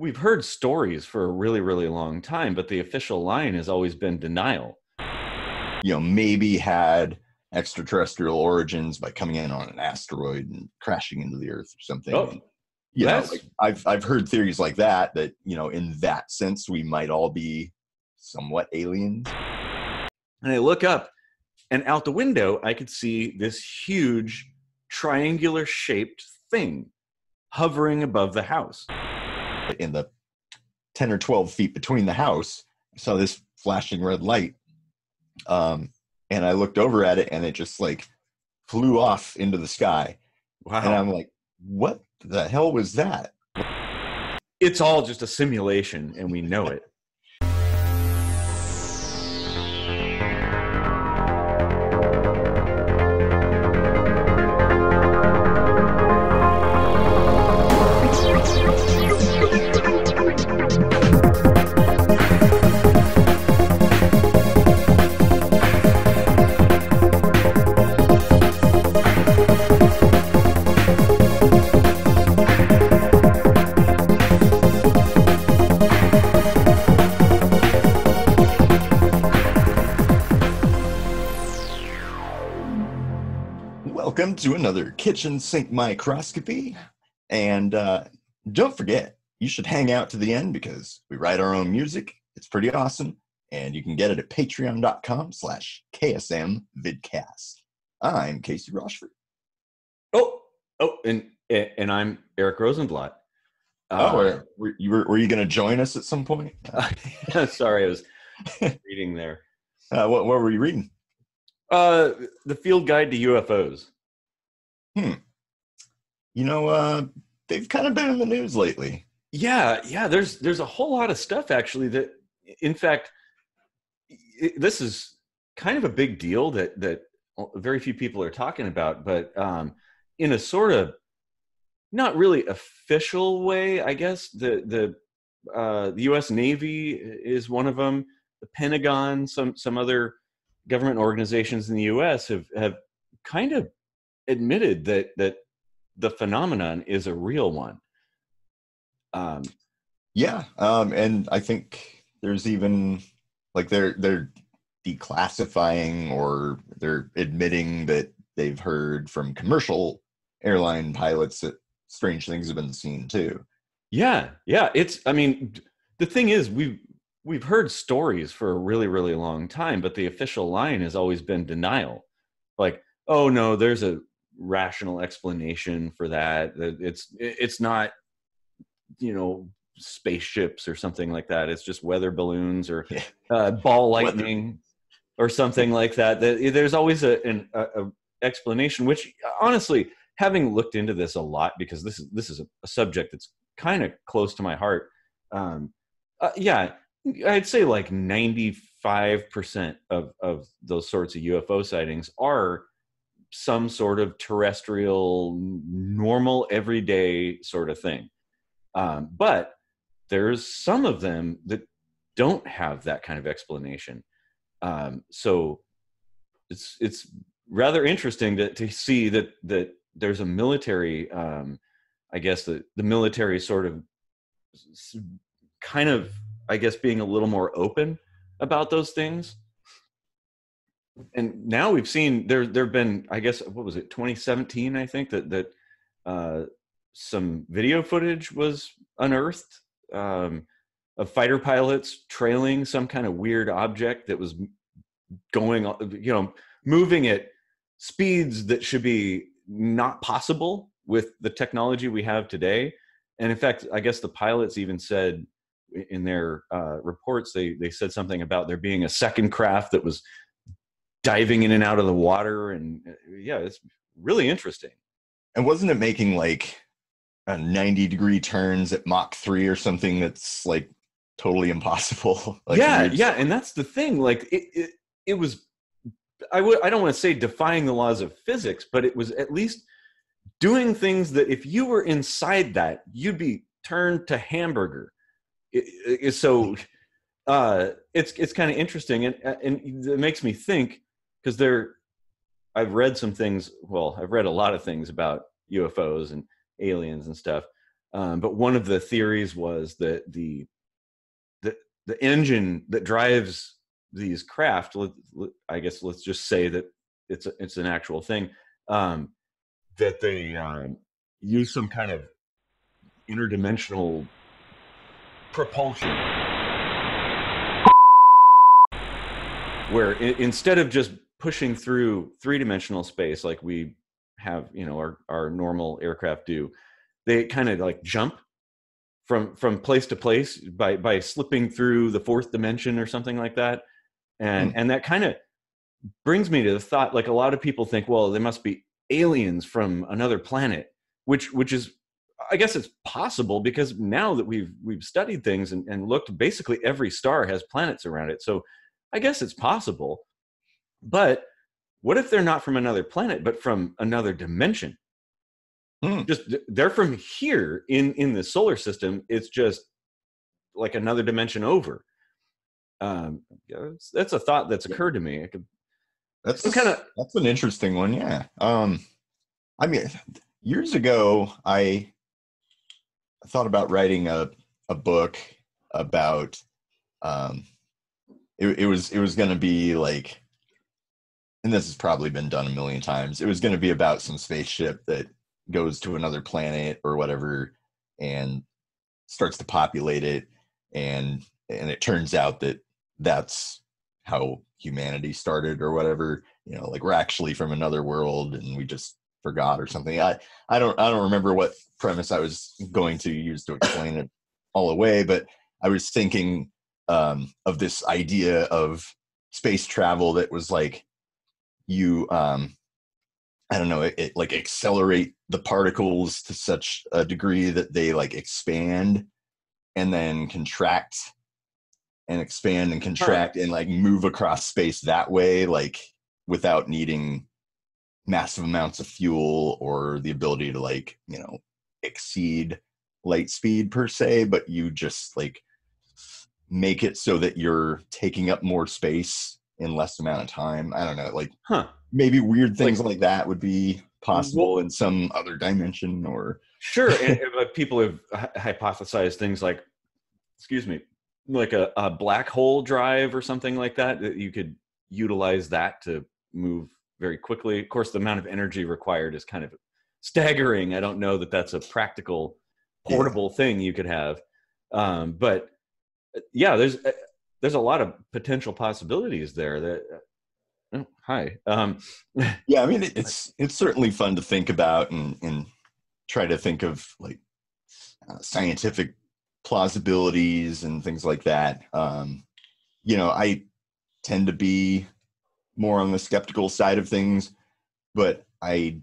we've heard stories for a really really long time but the official line has always been denial. You know maybe had extraterrestrial origins by coming in on an asteroid and crashing into the earth or something. Oh, And, you know, like, i've i've heard theories like that that you know in that sense we might all be somewhat aliens. And i look up and out the window i could see this huge triangular shaped thing hovering above the house in the 10 or 12 feet between the house i saw this flashing red light um and i looked over at it and it just like flew off into the sky. Wow. And i'm like what the hell was that? It's all just a simulation and we know it to another kitchen sink microscopy. And uh don't forget you should hang out to the end because we write our own music. It's pretty awesome. And you can get it at patreon.com slash ksm vidcast. I'm casey rochford. Oh oh and and i'm erik rosenblatt. Oh Uh, were, were you were, were you going to join us at some point? Sorry i was reading there. Uh, what, what were you reading? Uh the field guide to ufos you know uh they've kind of been in the news lately Yeah, yeah. There's there's a whole lot of stuff actually that, in fact, i this is kind of a big deal that that very few people are talking about. But um, in a sort of not really official way, I guess the the uh, the U.S. Navy is one of them. The Pentagon, some some other government organizations in the U.S. have have kind of admitted that that the phenomenon is a real one. Um, Yeah, um, and I think there's even like they're they're declassifying or they're admitting that they've heard from commercial airline pilots that strange things have been seen too. Yeah, yeah. It's. I mean, the thing is, we've we've heard stories for a really, really long time, but the official line has always been denial. Like, oh no, there's a rational explanation for that. It's it's not, you know, spaceships or something like that. It's just weather balloons or uh, ball Weather- lightning or something like that. There's always a, an a, a explanation. Which honestly, having looked into this a lot, because this is this is a, subject that's kind of close to my heart. Um, uh, yeah, I'd say like ninety five percent of of those sorts of UFO sightings are some sort of terrestrial, normal, everyday sort of thing. Um, but there's some of them that don't have that kind of explanation. Um, so it's it's rather interesting to to see that that there's a military, um, I guess the the military sort of kind of I guess being a little more open about those things. And now we've seen there there've been I guess what was it 2017 I think that that uh, some video footage was unearthed um, of fighter pilots trailing some kind of weird object that was going you know moving at speeds that should be not possible with the technology we have today. And in fact i guess the pilots even said in their uh, reports they they said something about there being a second craft that was diving in and out of the water and uh, yeah it's really interesting. And wasn't it making like a 90 degree turns at Mach 3 or something that's like totally impossible? like yeah weird yeah and that's the thing like it it, it was i would i don't want to say defying the laws of physics but it was at least doing things that if you were inside that you'd be turned to hamburger. It- it- so uh it's it's kind of interesting and and it makes me think because there i've read some things well i've read a lot of things about ufos and aliens and stuff Um, but one of the theories was that the the the engine that drives these craft, I guess let's just say that it's a, it's an actual thing, um, that they um, use some kind of interdimensional propulsion. Where instead of just pushing through three-dimensional space like we have you know our, our normal aircraft do they kind of like jump from from place to place by by slipping through the fourth dimension or something like that and mm. and that kind of brings me to the thought like a lot of people think well they must be aliens from another planet which which is i guess it's possible because now that we've we've studied things and, and looked basically every star has planets around it so i guess it's possible but what if they're not from another planet but from another dimension? Hmm. just they're from here in in the solar system. It's just like another dimension over. Um that's a thought that's occurred to me. I could that's kind of that's an interesting one yeah. Um i mean years ago i thought about writing a a book about um it, it was it was going to be like and this has probably been done a million times. It was going to be about some spaceship that goes to another planet or whatever and starts to populate it and and it turns out that that's how humanity started or whatever you know like we're actually from another world and we just forgot or something i i don't i don't remember what premise i was going to use to explain it all away but i was thinking um of this idea of space travel that was like you um i don't know it, it, like accelerate the particles to such a degree that they like expand and then contract and expand and contract and like move across space that way like without needing massive amounts of fuel or the ability to like you know exceed light speed per se but you just like make it so that you're taking up more space in less amount of time. I don't know, like huh. maybe weird things like, like that would be possible well, in some other dimension or sure. and, but people have hypothesized things like, excuse me, like a, a black hole drive or something like that. That you could utilize that to move very quickly. Of course, the amount of energy required is kind of staggering. I don't know that that's a practical portable yeah. thing you could have. Um, but uh, yeah, there's uh, there's a lot of potential possibilities there that uh, oh, hi um yeah i mean it's it's certainly fun to think about and and try to think of like uh, scientific plausibilities and things like that. Um you know i tend to be more on the skeptical side of things but i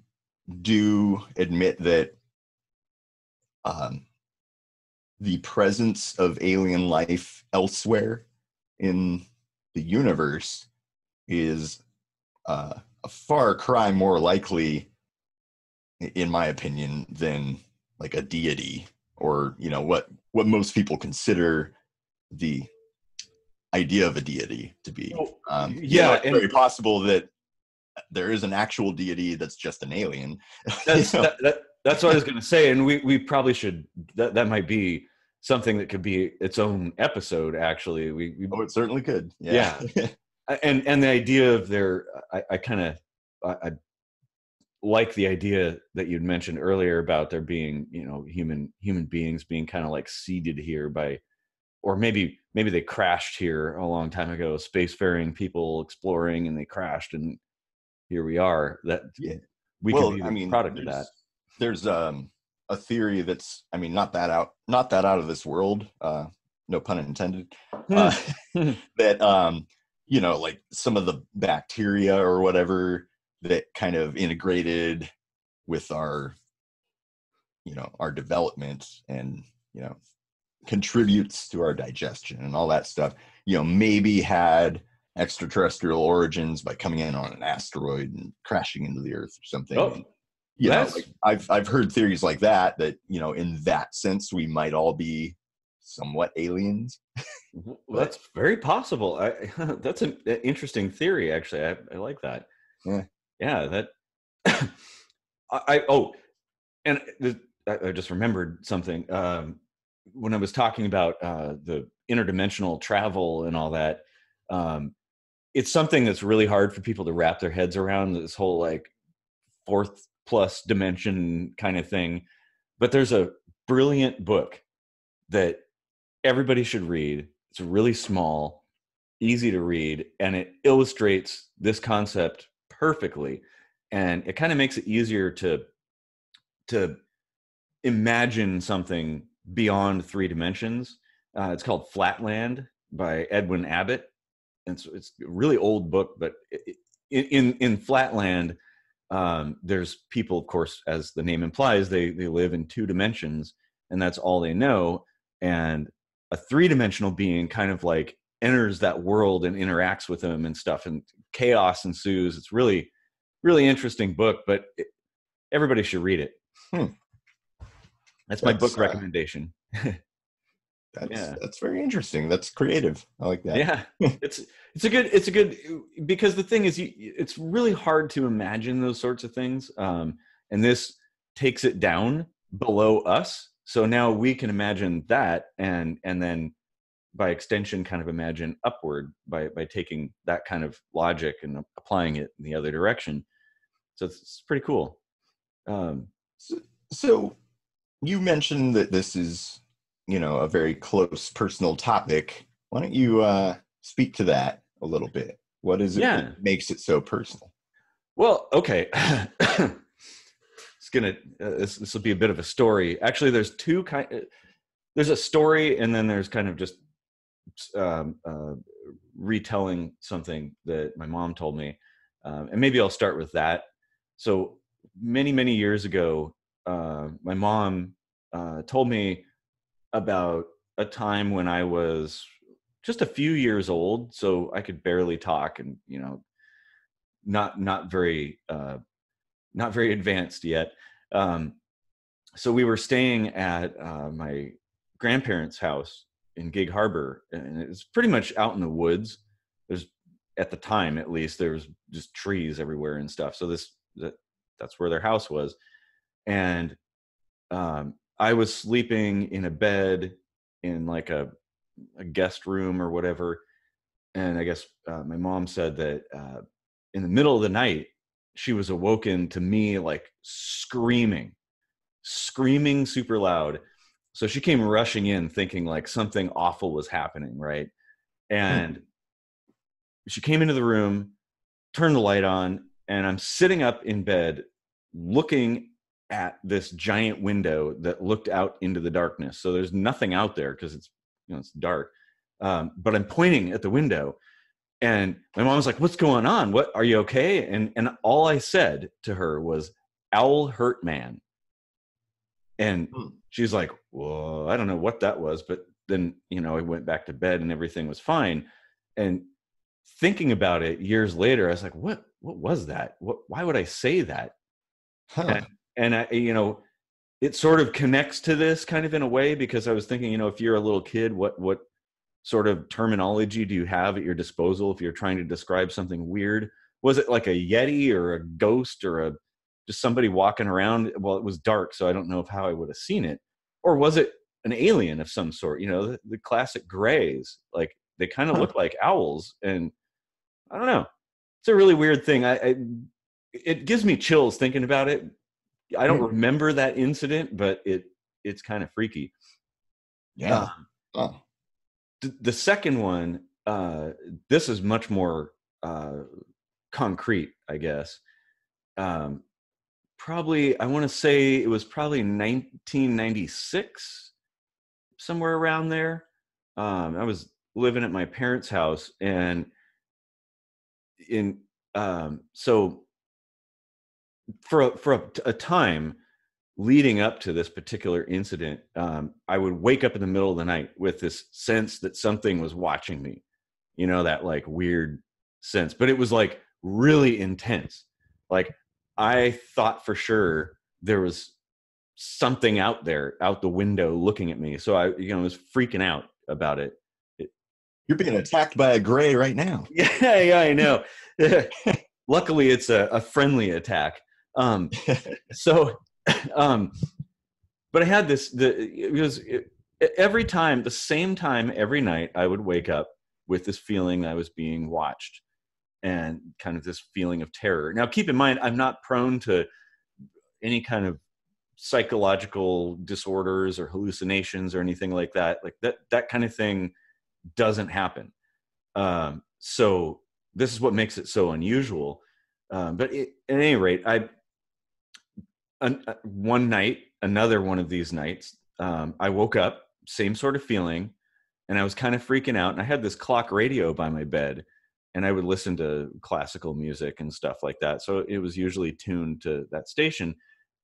do admit that um the presence of alien life elsewhere in the universe is uh, a far cry more likely, in my opinion, than like a deity or you know what what most people consider the idea of a deity to be. Um, yeah, know, it's very possible that there is an actual deity that's just an alien. That's, that, that, that's what I was going to say, and we we probably should that that might be something that could be its own episode. Actually, we, we oh, it certainly could. Yeah, yeah. and and the idea of their, I, I kind of, I, I like the idea that you'd mentioned earlier about there being, you know, human human beings being kind of like seeded here by, or maybe maybe they crashed here a long time ago, spacefaring people exploring, and they crashed, and here we are. That yeah. we well, could be the I mean, product of that. There's um a theory that's i mean not that out not that out of this world uh no pun intended uh, that um you know like some of the bacteria or whatever that kind of integrated with our you know our development and you know contributes to our digestion and all that stuff you know maybe had extraterrestrial origins by coming in on an asteroid and crashing into the earth or something oh you know, like I've I've heard theories like that that you know in that sense we might all be somewhat aliens. well, that's very possible. I, that's an interesting theory, actually. I, I like that. Yeah, yeah. That I, I oh, and the, I, I just remembered something um, when I was talking about uh, the interdimensional travel and all that. Um, it's something that's really hard for people to wrap their heads around. This whole like fourth plus dimension kind of thing. But there's a brilliant book that everybody should read. It's really small, easy to read, and it illustrates this concept perfectly. And it kind of makes it easier to to imagine something beyond three dimensions. Uh, it's called Flatland by Edwin Abbott. And so it's a really old book, but in, in Flatland, um, there's people, of course, as the name implies, they they live in two dimensions, and that's all they know. And a three dimensional being kind of like enters that world and interacts with them and stuff, and chaos ensues. It's really really interesting book, but it, everybody should read it. Hmm. That's my that's, book uh, recommendation. that's yeah. that's very interesting. That's creative. I like that. Yeah, it's it's a good it's a good because the thing is, you, it's really hard to imagine those sorts of things, um, and this takes it down below us. So now we can imagine that, and and then by extension, kind of imagine upward by by taking that kind of logic and applying it in the other direction. So it's, it's pretty cool. Um, so, so you mentioned that this is you know a very close personal topic why don't you uh speak to that a little bit? What is it yeah. that makes it so personal? Well okay. It's gonna uh, this, this will be a bit of a story. Actually there's two kind uh, there's a story and then there's kind of just um, uh, retelling something that my mom told me. Um, and maybe i'll start with that. So many many years ago uh, my mom uh, told me about a time when I was just a few years old, so I could barely talk, and you know, not not very uh, not very advanced yet. Um, so we were staying at uh, my grandparents' house in Gig Harbor, and it's pretty much out in the woods. There's at the time, at least, there was just trees everywhere and stuff. So this that that's where their house was, and um, I was sleeping in a bed in like a, a guest room or whatever. And I guess uh, my mom said that uh, in the middle of the night, she was awoken to me like screaming, screaming super loud. So she came rushing in thinking like something awful was happening, right? Hmm. And hmm. she came into the room, turned the light on, and I'm sitting up in bed looking at this giant window that looked out into the darkness. So there's nothing out there because it's you know it's dark. Um, but I'm pointing at the window, and my mom was like, "What's going on? What are you okay?" And and all I said to her was, "Owl hurt man." And hmm. she's like, "Well, I don't know what that was," but then you know I went back to bed and everything was fine. And thinking about it years later, I was like, "What? What was that? What? Why would I say that?" Huh. And I, you know, it sort of connects to this kind of in a way because I was thinking, you know, if you're a little kid, what what sort of terminology do you have at your disposal if you're trying to describe something weird? Was it like a yeti or a ghost or a just somebody walking around? Well, it was dark, so I don't know if how I would have seen it, or was it an alien of some sort? You know, the, the classic grays, like they kind of look like owls, and I don't know. It's a really weird thing. I, I it gives me chills thinking about it I don't remember that incident, but it it's kind of freaky. Yeah. Um, oh. th- the second one, uh, this is much more uh, concrete, I guess. Um, probably, I want to say it was probably 1996, somewhere around there. Um, I was living at my parents' house, and in um, so for a, for a, a, time leading up to this particular incident, um, I would wake up in the middle of the night with this sense that something was watching me. You know that like weird sense, but it was like really intense. Like I thought for sure there was something out there out the window looking at me. So I, you know, was freaking out about it. it You're being attacked by a gray right now. Yeah, yeah, I know. Luckily, it's a, a friendly attack. Um, so, um, but I had this. The it was it, every time, the same time every night, I would wake up with this feeling I was being watched, and kind of this feeling of terror. Now, keep in mind, I'm not prone to any kind of psychological disorders or hallucinations or anything like that. Like that that kind of thing doesn't happen. Um, so this is what makes it so unusual. Um, but it, at any rate, I an, uh, one night, another one of these nights, um, I woke up, same sort of feeling, and I was kind of freaking out. And I had this clock radio by my bed, and I would listen to classical music and stuff like that. So it was usually tuned to that station.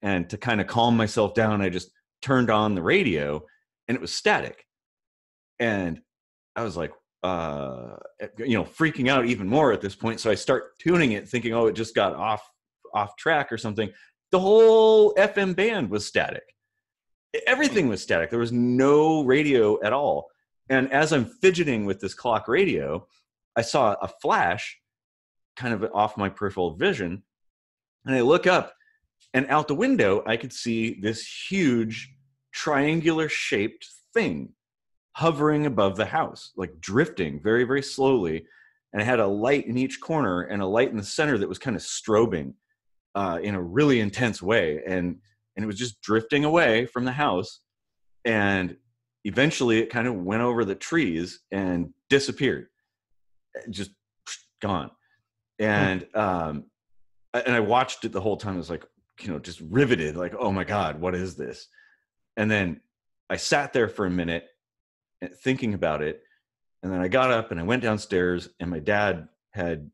And to kind of calm myself down, I just turned on the radio, and it was static. And I was like, uh, you know, freaking out even more at this point. So I start tuning it, thinking, oh, it just got off off track or something. The whole FM band was static. Everything hmm. was static. There was no radio at all. And as I'm fidgeting with this clock radio, I saw a flash kind of off my peripheral vision. And I look up, and out the window, I could see this huge triangular shaped thing hovering above the house, like drifting very, very slowly. And it had a light in each corner and a light in the center that was kind of strobing uh, in a really intense way. And and it was just drifting away from the house. And eventually it kind of went over the trees and disappeared. Just gone. And um and I watched it the whole time. I was like, you know, just riveted, like, oh my God, what is this? And then I sat there for a minute thinking about it. And then I got up and I went downstairs, and my dad had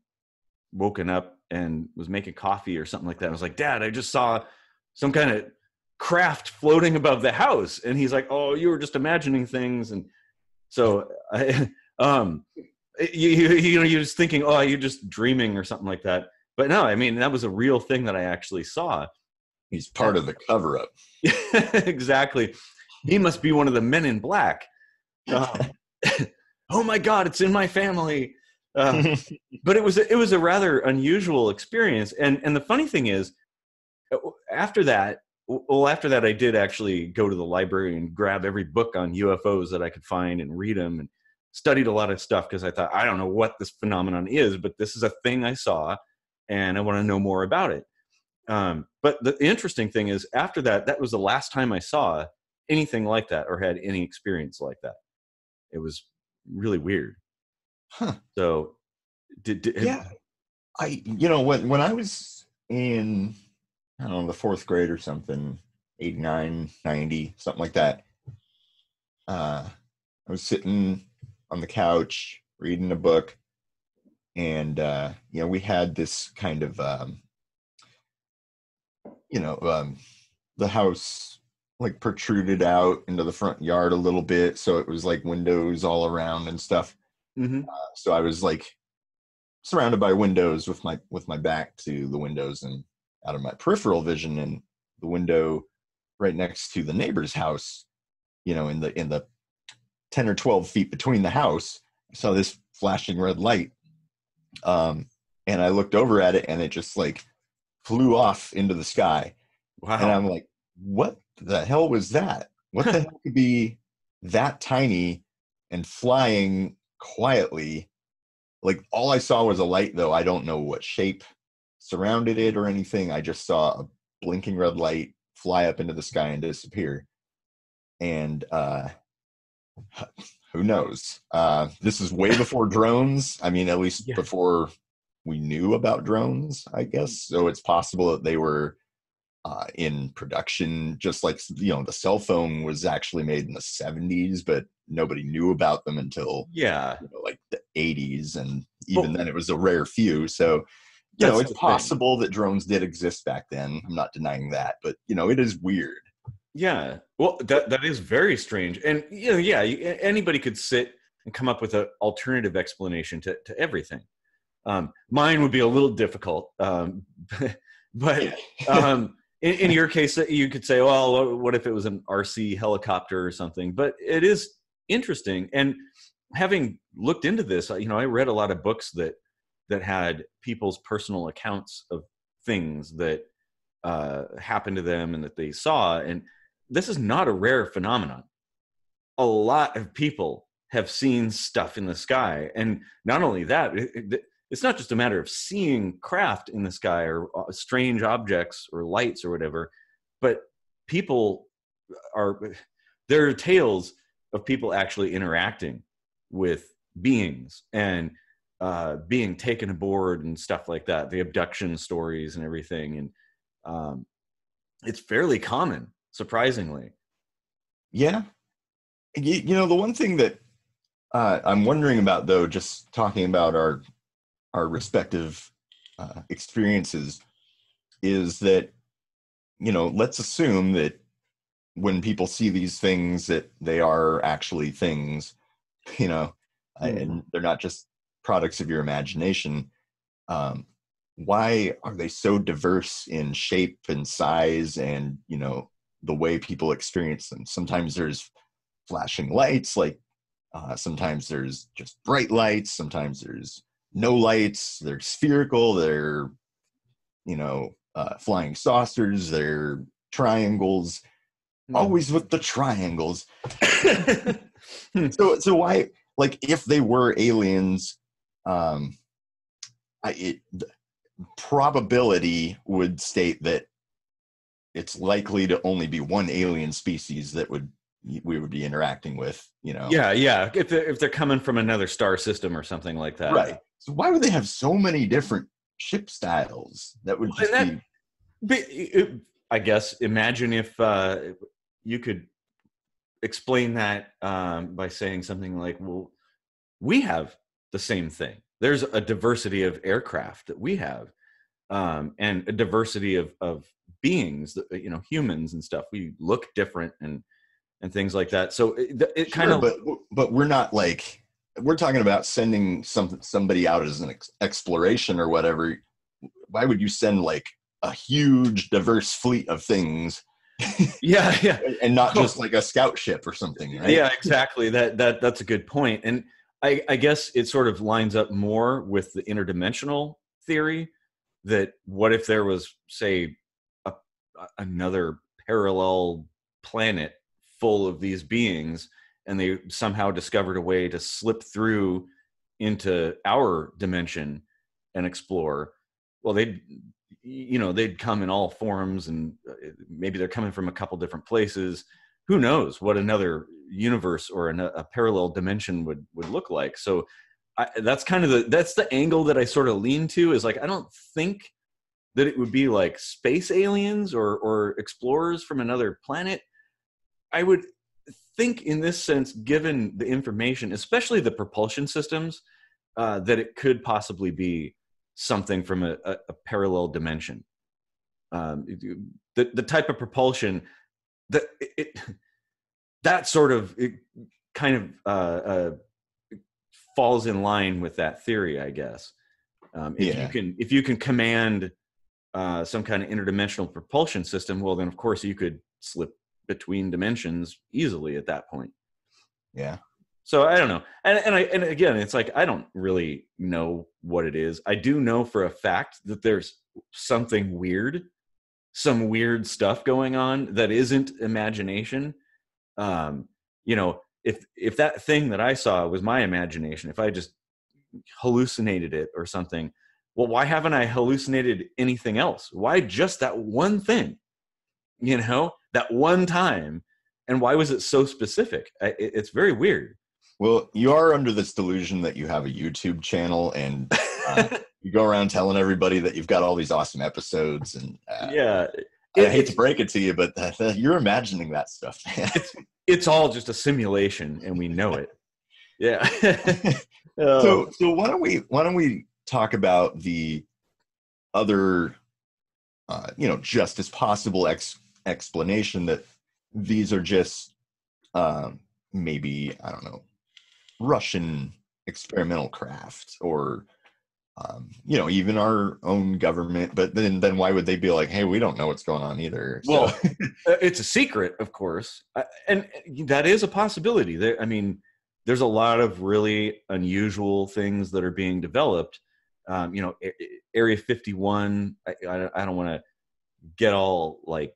woken up and was making coffee or something like that. I was like, Dad, I just saw some kind of craft floating above the house. And he's like, Oh, you were just imagining things. And so I, um, you, you, you know, you're just thinking, Oh, you're just dreaming or something like that. But no, I mean, that was a real thing that I actually saw. He's part of the cover up. exactly. He must be one of the men in black. Um, oh my God, it's in my family. Uh, but it was it was a rather unusual experience, and and the funny thing is, uh, after that, well, after that, I did actually go to the library and grab every book on UFOs that I could find and read them, and studied a lot of stuff because I thought I don't know what this phenomenon is, but this is a thing I saw, and I want to know more about it. Um, but the interesting thing is, after that, that was the last time I saw anything like that or had any experience like that it was really weird. Huh. So, did, did yeah, I you know when when I was in I don't know the fourth grade or something, 89, 90, something like that. Uh, I was sitting on the couch reading a book, and uh, you know we had this kind of um, you know um, the house like protruded out into the front yard a little bit so it was like windows all around and stuff mm-hmm. uh, so i was like surrounded by windows with my with my back to the windows and out of my peripheral vision and the window right next to the neighbor's house you know in the in the 10 or 12 feet between the house i saw this flashing red light um and i looked over at it and it just like flew off into the sky wow and i'm like what the hell was that? What the hell could be that tiny and flying quietly? Like all I saw was a light, though. I don't know what shape surrounded it or anything. I just saw a blinking red light fly up into the sky and disappear. And uh, who knows? Uh, this is way before drones. I mean, at least yeah. before we knew about drones, I guess. So it's possible that they were uh, in production, just like you know the cell phone was actually made in the 70s, but nobody knew about them until yeah, you know, like the 80s, and even well, then it was a rare few. So you know it's possible thing. that drones did exist back then. I'm not denying that, but you know it is weird. Yeah, well, that that is very strange, and you know, yeah, anybody could sit and come up with an alternative explanation to to everything. Um, mine would be a little difficult, um, but um, in, in your case, uh, you could say, well, what if it was an RC helicopter or something? But it is interesting. And having looked into this, you know, I read a lot of books that that had people's personal accounts of things that uh, happened to them and that they saw. And this is not a rare phenomenon. A lot of people have seen stuff in the sky, and not only that, it, it, it's not just a matter of seeing craft in the sky or uh, strange objects or lights or whatever, but people are there are tales of people actually interacting with beings and uh, being taken aboard and stuff like that, the abduction stories and everything, and um, it's fairly common, surprisingly. Yeah, you, you know the one thing that uh, I'm wondering about, though, just talking about our our respective uh, experiences, is that you know let's assume that when people see these things that they are actually things, you know, mm. and they're not just products of your imagination. Um, why are they so diverse in shape and size and you know the way people experience them sometimes there's flashing lights like uh, sometimes there's just bright lights sometimes there's no lights they're spherical they're you know uh, flying saucers they're triangles mm. always with the triangles. So so why like if they were aliens um I, it, probability would state that it's likely to only be one alien species that would we would be interacting with you know? Yeah yeah if they're, if they're coming from another star system or something like that. Right so why would they have so many different ship styles that would just that, be i guess imagine if uh you could explain that um by saying something like well we have the same thing. There's a diversity of aircraft that we have um, and a diversity of, of beings that, you know humans and stuff. We look different and and things like that. So it, it kind of but but we're not like we're talking about sending some somebody out as an ex- exploration or whatever why would you send like a huge diverse fleet of things? Yeah yeah. And not just like a scout ship or something right? yeah exactly. That that that's a good point. And I, I guess it sort of lines up more with the interdimensional theory that what if there was, say, a, another parallel planet full of these beings and they somehow discovered a way to slip through into our dimension and explore. Well they'd you know they'd come in all forms and uh, maybe they're coming from a couple different places. Who knows what another universe or an, a parallel dimension would would look like. So I, that's kind of the that's the angle that i sort of lean to is like i don't think that it would be like space aliens or or explorers from another planet. I would think in this sense given the information especially the propulsion systems uh, that it could possibly be something from a, a, a parallel dimension um, the, the type of propulsion that it, that sort of it kind of uh, uh, falls in line with that theory, I guess. Um, if yeah. you can if you can command uh, some kind of interdimensional propulsion system, well, then of course you could slip between dimensions easily at that point. Yeah. So I don't know, and and I and again, it's like I don't really know what it is. I do know for a fact that there's something weird some weird stuff going on that isn't imagination um you know if if that thing that i saw was my imagination if i just hallucinated it or something well why haven't i hallucinated anything else why just that one thing you know that one time and why was it so specific it's very weird well you are under this delusion that you have a youtube channel and uh, you go around telling everybody that you've got all these awesome episodes and uh, yeah it, I hate to break it to you, but you're imagining that stuff. it's, it's all just a simulation, and we know it. Yeah. so so why don't we why don't we talk about the other, uh, you know, just as possible ex- explanation that these are just um, maybe I don't know Russian experimental craft or um, you know, even our own government. But then, then why would they be like, "Hey, we don't know what's going on either"? So. Well, uh, it's a secret, of course, and that is a possibility. There, I mean, there's a lot of really unusual things that are being developed. Um, you know, Area 51. I, I, I don't want to get all like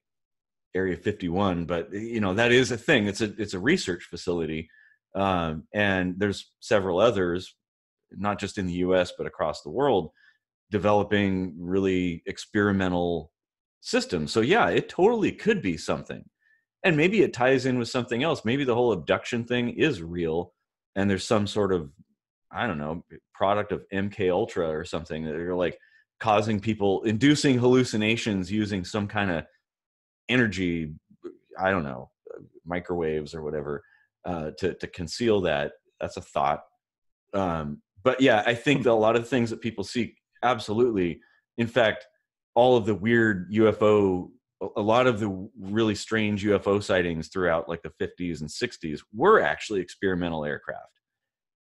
Area 51, but you know that is a thing. It's a it's a research facility, um, and there's several others, not just in the U.S. but across the world, developing really experimental systems. So yeah, it totally could be something, and maybe it ties in with something else. Maybe the whole abduction thing is real, and there's some sort of I don't know product of MK Ultra or something that are like causing people inducing hallucinations using some kind of energy i don't know microwaves or whatever uh, to to conceal that that's a thought. Um, but yeah i think that a lot of things that people seek absolutely. In fact all of the weird ufo a lot of the really strange ufo sightings throughout like the 50s and 60s were actually experimental aircraft.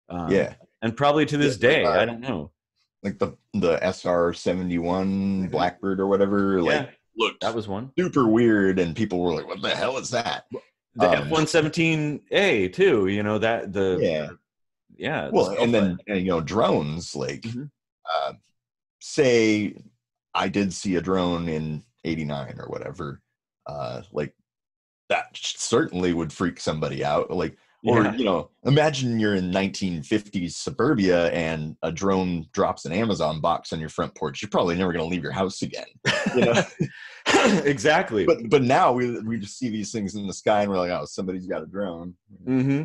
Um, yeah. and probably to this yeah, day uh, i don't know. like the the SR seventy one mm-hmm. Blackbird or whatever. Like yeah, look, that was one super weird, and people were like, "What the hell is that?" The um, F one seventeen A too. You know that the yeah yeah. Well, and then and, you know drones like mm-hmm. uh, say I did see a drone in eighty nine or whatever. Uh, like that certainly would freak somebody out. Like or yeah. you know, imagine you're in 1950s suburbia and a drone drops an Amazon box on your front porch. You're probably never going to leave your house again. You know? exactly. But but now we we just see these things in the sky and we're like, oh, somebody's got a drone. Mm-hmm.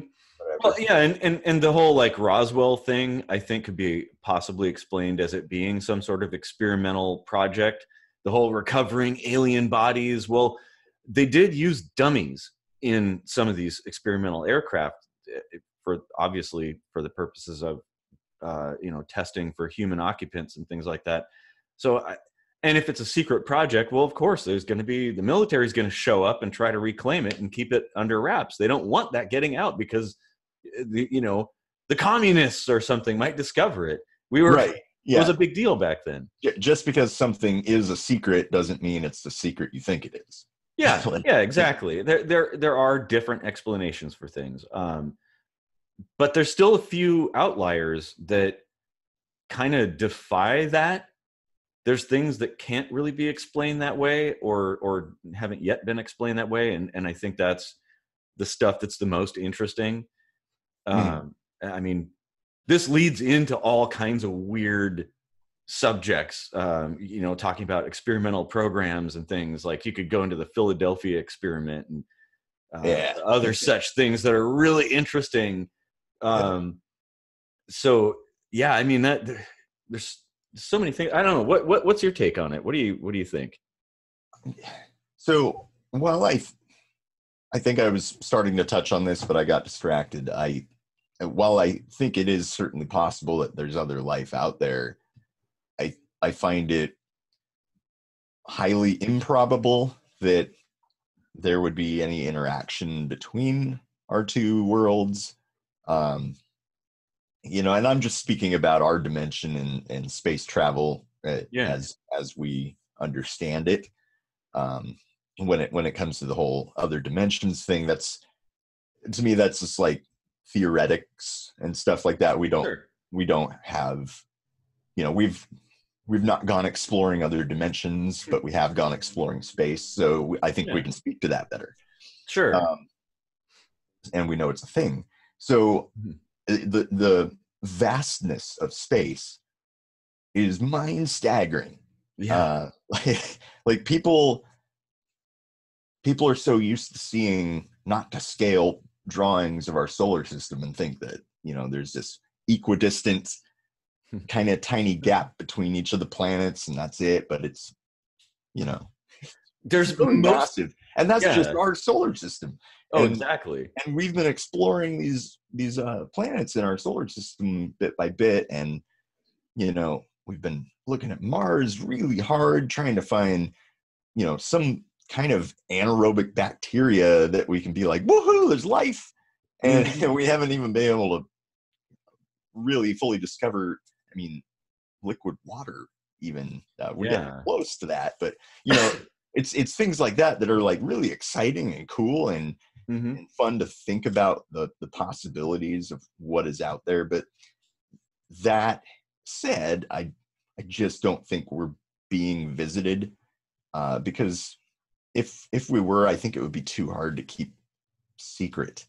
Well, yeah, and, and and the whole like Roswell thing, I think, could be possibly explained as it being some sort of experimental project. The whole recovering alien bodies. Well, they did use dummies in some of these experimental aircraft eh, for obviously for the purposes of uh, you know testing for human occupants and things like that. So I, and if it's a secret project well of course there's going to be the military is going to show up and try to reclaim it and keep it under wraps. They don't want that getting out because eh, the, you know the communists or something might discover it. We were right yeah. it was a big deal back then. Just because something is a secret doesn't mean it's the secret you think it is yeah yeah exactly. There there there are different explanations for things um but there's still a few outliers that kind of defy that. There's things that can't really be explained that way or or haven't yet been explained that way and and i think that's the stuff that's the most interesting. Mm. um i mean this leads into all kinds of weird subjects um, you know talking about experimental programs and things like you could go into the philadelphia experiment and uh, yeah. other such things that are really interesting. Um, so yeah i mean that there's so many things i don't know what, what what's your take on it? What do you what do you think? So well i i think i was starting to touch on this but i got distracted. I while i think it is certainly possible that there's other life out there I find it highly improbable that there would be any interaction between our two worlds. Um, you know, and I'm just speaking about our dimension and, and space travel uh, yeah. as as we understand it. Um, when it when it comes to the whole other dimensions thing, that's to me that's just like theoretics and stuff like that. We don't sure. we don't have, you know, we've we've not gone exploring other dimensions, but we have gone exploring space. So I think yeah. we can speak to that better. Sure. Um, and we know it's a thing. So the the vastness of space is mind staggering. Yeah. Uh, like, like people people are so used to seeing not to scale drawings of our solar system and think that you know there's this equidistant kind of tiny gap between each of the planets and that's it but it's you know there's really massive and that's yeah. just our solar system oh and, exactly and we've been exploring these these uh planets in our solar system bit by bit and you know we've been looking at mars really hard trying to find you know some kind of anaerobic bacteria that we can be like woohoo there's life and mm-hmm. we haven't even been able to really fully discover I mean, liquid water even uh, we're yeah. getting close to that but you know it's it's things like that that are like really exciting and cool and, mm-hmm. and, fun to think about the the possibilities of what is out there but that said i i just don't think we're being visited uh, because if if we were, I think it would be too hard to keep secret.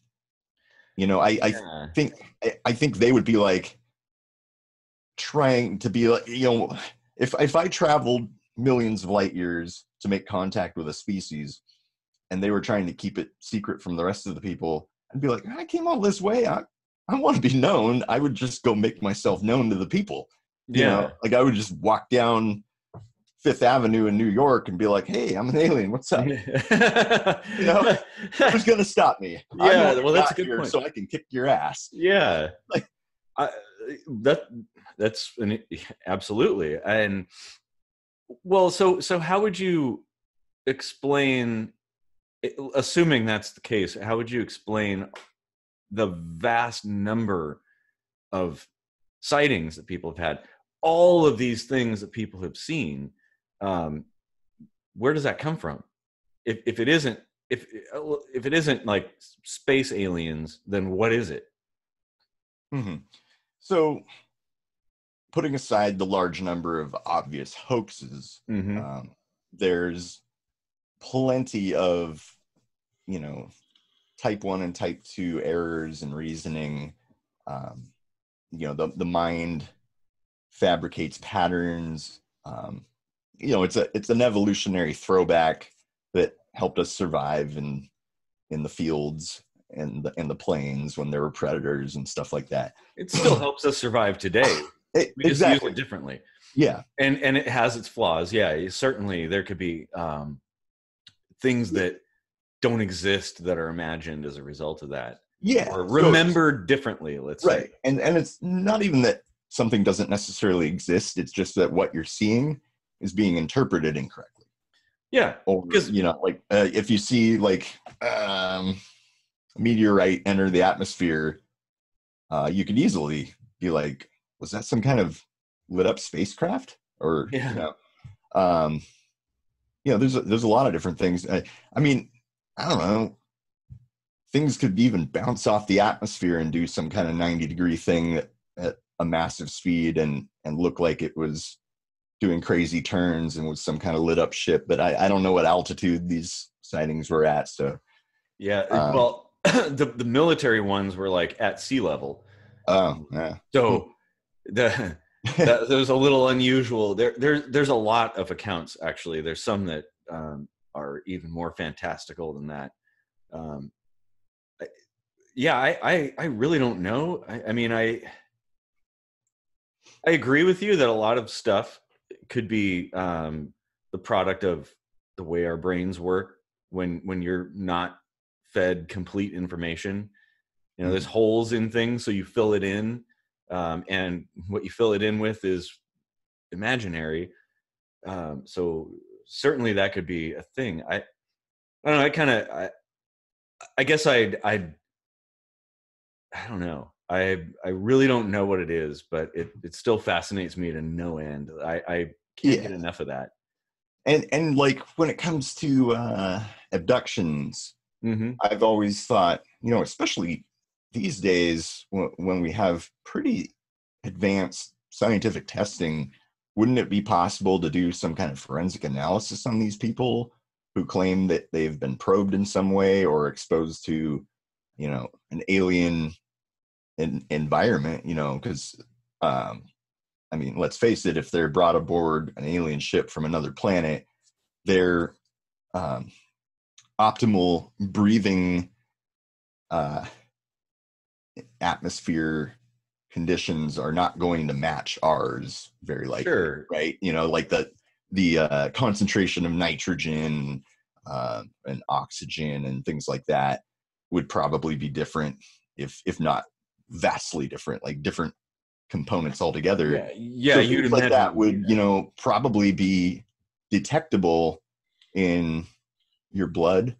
You know, I I Yeah. think I, I think they would be like trying to be like you know if if I traveled millions of light years to make contact with a species and they were trying to keep it secret from the rest of the people, I'd be like, I came all this way. I I want to be known. I would just go make myself known to the people. You Yeah. know, like I would just walk down Fifth Avenue in New York and be like, "Hey, I'm an alien. What's up? you know, Who's gonna stop me? Yeah, well, that's a good here point. So I can kick your ass. yeah Like- I, that that's an, absolutely and well so so how would you explain assuming that's the case how would you explain the vast number of sightings that people have had all of these things that people have seen um where does that come from? If if it isn't if if it isn't like space aliens then what is it? Hmm So, putting aside the large number of obvious hoaxes, mm-hmm. um, there's plenty of, you know, type one and type two errors in reasoning. Um, you know, the the mind fabricates patterns. Um, you know, it's a it's an evolutionary throwback that helped us survive in in the fields and the in the plains when there were predators and stuff like that. It still helps us survive today. It- We just exactly. use it differently, Yeah. and and it has its flaws. Yeah, certainly there could be um, things that don't exist that are imagined as a result of that, Yeah. or So- remembered differently. Let's right say. and and it's not even that something doesn't necessarily exist it's just that what you're seeing is being interpreted incorrectly Yeah, or you know like uh, if you see like um a meteorite enter the atmosphere uh you could easily be like was that some kind of lit up spacecraft or Yeah. you know um you know there's a, there's a lot of different things I, I mean i don't know things could even bounce off the atmosphere and do some kind of 90 degree thing at, at a massive speed and and look like it was doing crazy turns and was some kind of lit up ship but i, I don't know what altitude these sightings were at so yeah. Um, well, the the military ones were like at sea level, oh yeah so the that, that was a little unusual. There, there, there's a lot of accounts actually. There's some that um, are even more fantastical than that. Um, I, yeah, I, I, I really don't know. I, I mean, I, I agree with you that a lot of stuff could be um, the product of the way our brains work when when you're not fed complete information. You know, there's holes in things, so you fill it in um, and what you fill it in with is imaginary. Um, so certainly that could be a thing. I, I don't know. I kind of, I, I guess I, I, I don't know. I, I really don't know what it is, but it, it still fascinates me to no end. I, I can't get enough of that. and and like when it comes to uh abductions hmm I've always thought, you know, especially these days when, we have pretty advanced scientific testing, wouldn't it be possible to do some kind of forensic analysis on these people who claim that they've been probed in some way or exposed to, you know, an alien in, environment, you know, because, um, I mean, let's face it, if they're brought aboard an alien ship from another planet, their um, optimal breathing uh, atmosphere conditions are not going to match ours very likely Sure. right you know like the the uh, concentration of nitrogen uh, and oxygen and things like that would probably be different if if not vastly different like different components altogether Yeah. Yeah. so you'd things like that would be you know probably be detectable in your blood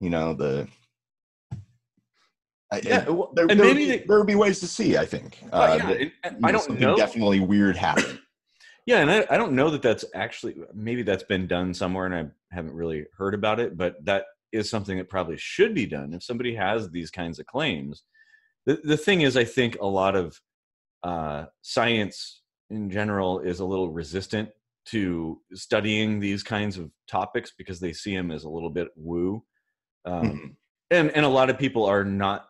you know the Yeah. well, there, and there maybe would be, they- there would be ways to see i think uh, yeah, that, and- know, I don't something know. definitely weird happened Yeah, and I, I don't know that that's actually maybe that's been done somewhere, and I haven't really heard about it. But that is something that probably should be done if somebody has these kinds of claims. The the thing is, I think a lot of uh, science in general is a little resistant to studying these kinds of topics because they see them as a little bit woo. Um, Mhm. and and a lot of people are not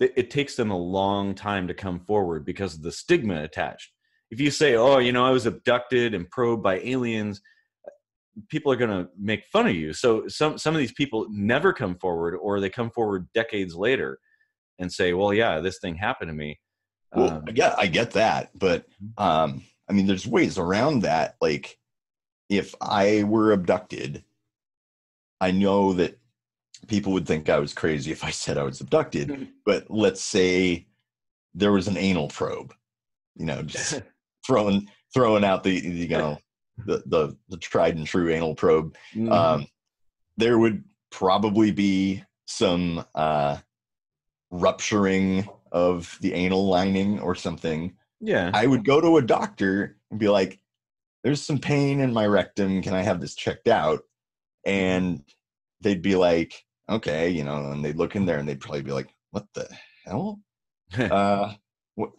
it, it takes them a long time to come forward because of the stigma attached. If you say oh you know i was abducted and probed by aliens people are going to make fun of you. So some some of these people never come forward or they come forward decades later and say well yeah this thing happened to me. Well, Um, yeah, I get that, but um, I mean, there's ways around that. Like, if I were abducted, I know that people would think I was crazy if I said I was abducted. Mhm. but let's say there was an anal probe, you know, just throwing throwing out the, you know the, the the tried and true anal probe. mhm. Um, there would probably be some uh, rupturing of the anal lining or something. yeah I would go to a doctor and be like, "There's some pain in my rectum. Can I have this checked out?" And they'd be like, "Okay," you know, and they'd look in there and they'd probably be like, "What the hell? Uh, what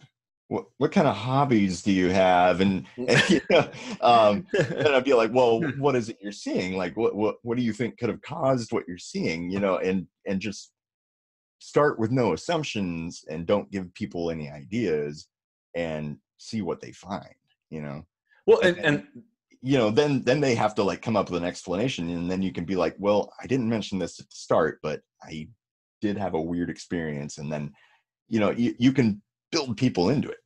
what what kind of hobbies do you have?" And, and you know, um, and I'd be like, "Well, what is it you're seeing? Like, what what what do you think could have caused what you're seeing? You know?" And and just start with no assumptions and don't give people any ideas and see what they find you know well and, and- and you know then then they have to like come up with an explanation and then you can be like well i didn't mention this at the start but i did have a weird experience and then you know you, you can build people into it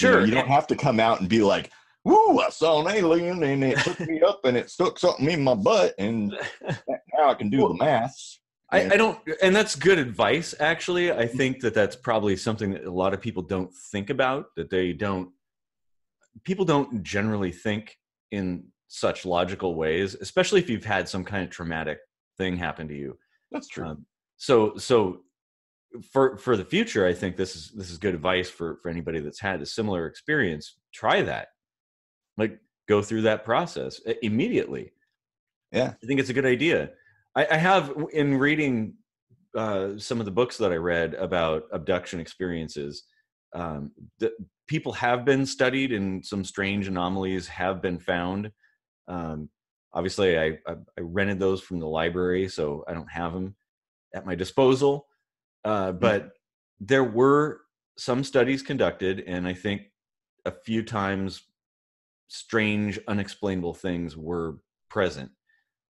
You know, sure you, don't have to come out and be like Woo, I saw an alien and it took me up and it stuck something in my butt and now I can do Well, the maths. I, I don't, and that's good advice. Actually, I think that that's probably something that a lot of people don't think about. That they don't, people don't generally think in such logical ways, especially if you've had some kind of traumatic thing happen to you. That's true. Um, so, so for for the future, I think this is this is good advice for for anybody that's had a similar experience. Try that, like go through that process immediately. Yeah. I think it's a good idea. I, I have in reading uh, some of the books that I read about abduction experiences. Um, the, people have been studied, and some strange anomalies have been found. Um, obviously, I, I, I rented those from the library, so I don't have them at my disposal. Uh, but there were some studies conducted, and I think a few times strange, unexplainable things were present.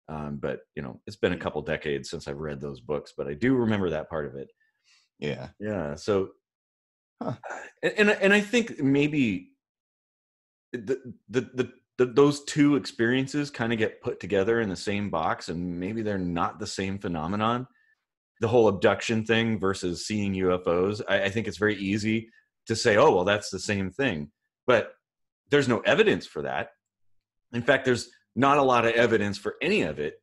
Um, but you know, it's been a couple decades since I've read those books, but I do remember that part of it. yeah. Yeah. So, Huh. and, and and I think maybe the the the, the those two experiences kind of get put together in the same box, and maybe they're not the same phenomenon. The whole abduction thing versus seeing UFOs. I, I think it's very easy to say, "Oh, well, that's the same thing," but there's no evidence for that. In fact, there's not a lot of evidence for any of it,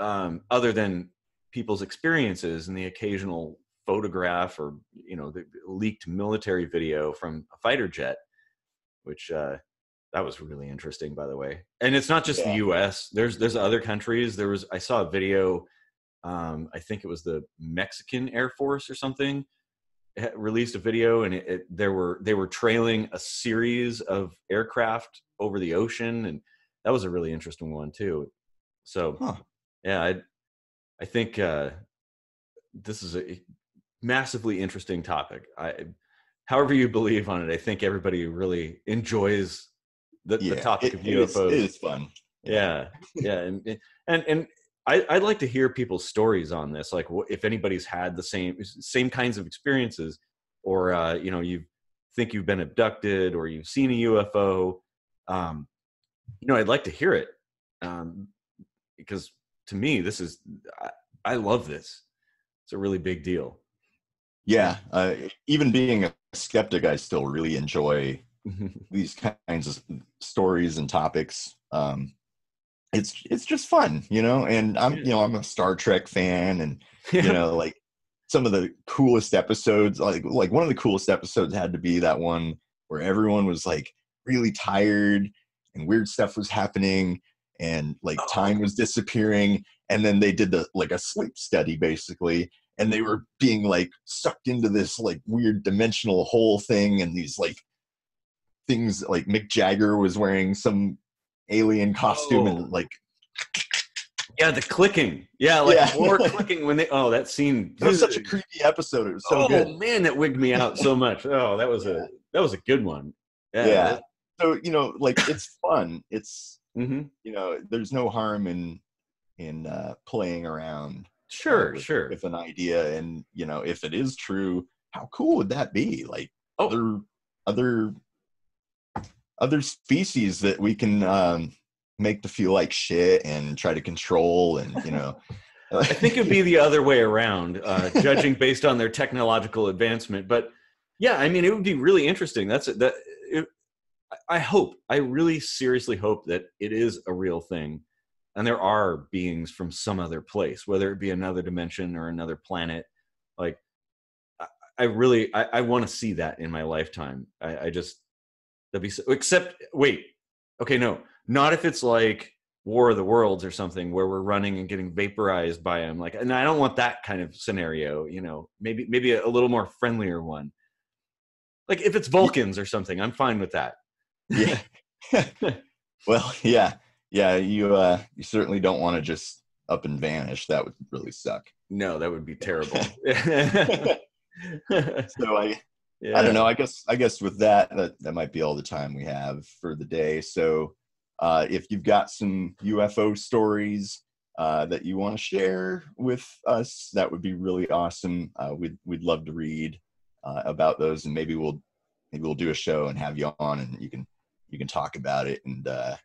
um, other than people's experiences and the occasional photograph or you know the leaked military video from a fighter jet which uh that was really interesting by the way and it's not just Yeah. the us there's there's other countries there was i saw a video um i think it was the mexican air force or something had released a video and it, it there were they were trailing a series of aircraft over the ocean and that was a really interesting one too so Huh. yeah i i think uh this is a massively interesting topic i however you believe on it i think everybody really enjoys the, the topic It- of it is- ufos it is fun. yeah yeah and and and I, I'd like to hear people's stories on this, like if anybody's had the same same kinds of experiences, or uh, you know you think you've been abducted or you've seen a UFO. Um, you know, I'd like to hear it um, because to me, this is I, I love this. It's a really big deal. Yeah. Uh, even being a skeptic, I still really enjoy these kinds of stories and topics. Um, it's it's just fun, you know. And I'm you know I'm a Star Trek fan, and you know like some of the coolest episodes, like like one of the coolest episodes had to be that one where everyone was like really tired and weird stuff was happening and like Oh. time was disappearing and then they did the like a sleep study basically and they were being like sucked into this like weird dimensional hole thing and these like things like Mick Jagger was wearing some alien costume Oh. and like Yeah, the clicking. Yeah, like Yeah. more clicking when they. Oh, that scene. it was such a creepy episode. It was so oh good. man, that wigged me out so much. Oh, that was a that was a good one. Yeah. Yeah. So you know, like it's fun. It's hmm you know, there's no harm in in uh, playing around Sure, with, sure. with an idea, and you know, if it is true, how cool would that be? Like Oh. other other other species that we can um, make to feel like shit and try to control, and you know. I think it'd be the other way around, uh, judging based on their technological advancement. But yeah, I mean, it would be really interesting. That's that. It, I hope, I really seriously hope that it is a real thing, and there are beings from some other place, whether it be another dimension or another planet. Like, I, I really, I, I want to see that in my lifetime. I, I just that'd be so, except wait, okay, no, not if it's like War of the Worlds or something where we're running and getting vaporized by them Like, and I don't want that kind of scenario. You know, maybe maybe a, a little more friendlier one. Like if it's Vulcans or something, I'm fine with that. yeah. well, yeah, yeah. You uh, you certainly don't want to just up and vanish. That would really suck. No, that would be terrible. So I Yeah. I don't know. I guess I guess with that, that that might be all the time we have for the day. So uh, if you've got some UFO stories uh, that you want to share with us, that would be really awesome. Uh, we'd we'd love to read uh, about those, and maybe we'll maybe we'll do a show and have you on, and you can you can talk about it, and uh,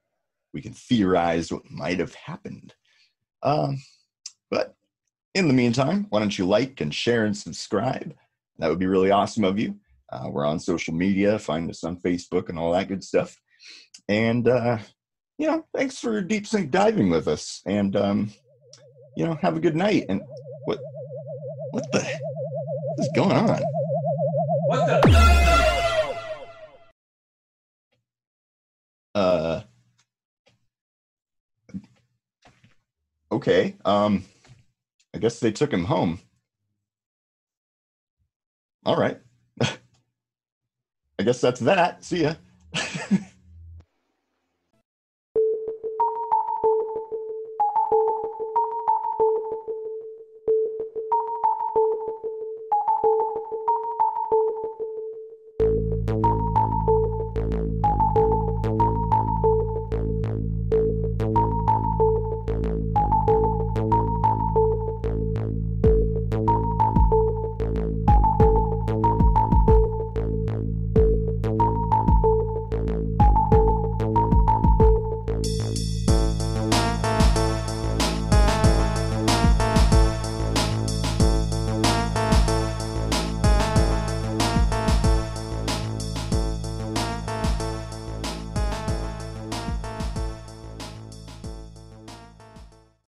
we can theorize what might have happened. Um, but in the meantime, why don't you like and share and subscribe? That would be really awesome of you. Uh, we're on social media. Find us on Facebook and all that good stuff. And uh, you know, thanks for deep sink diving with us. And um, you know, have a good night. And what what the what is going on? What the? Uh, okay. Um, I guess they took him home. All right. I guess that's that. See ya.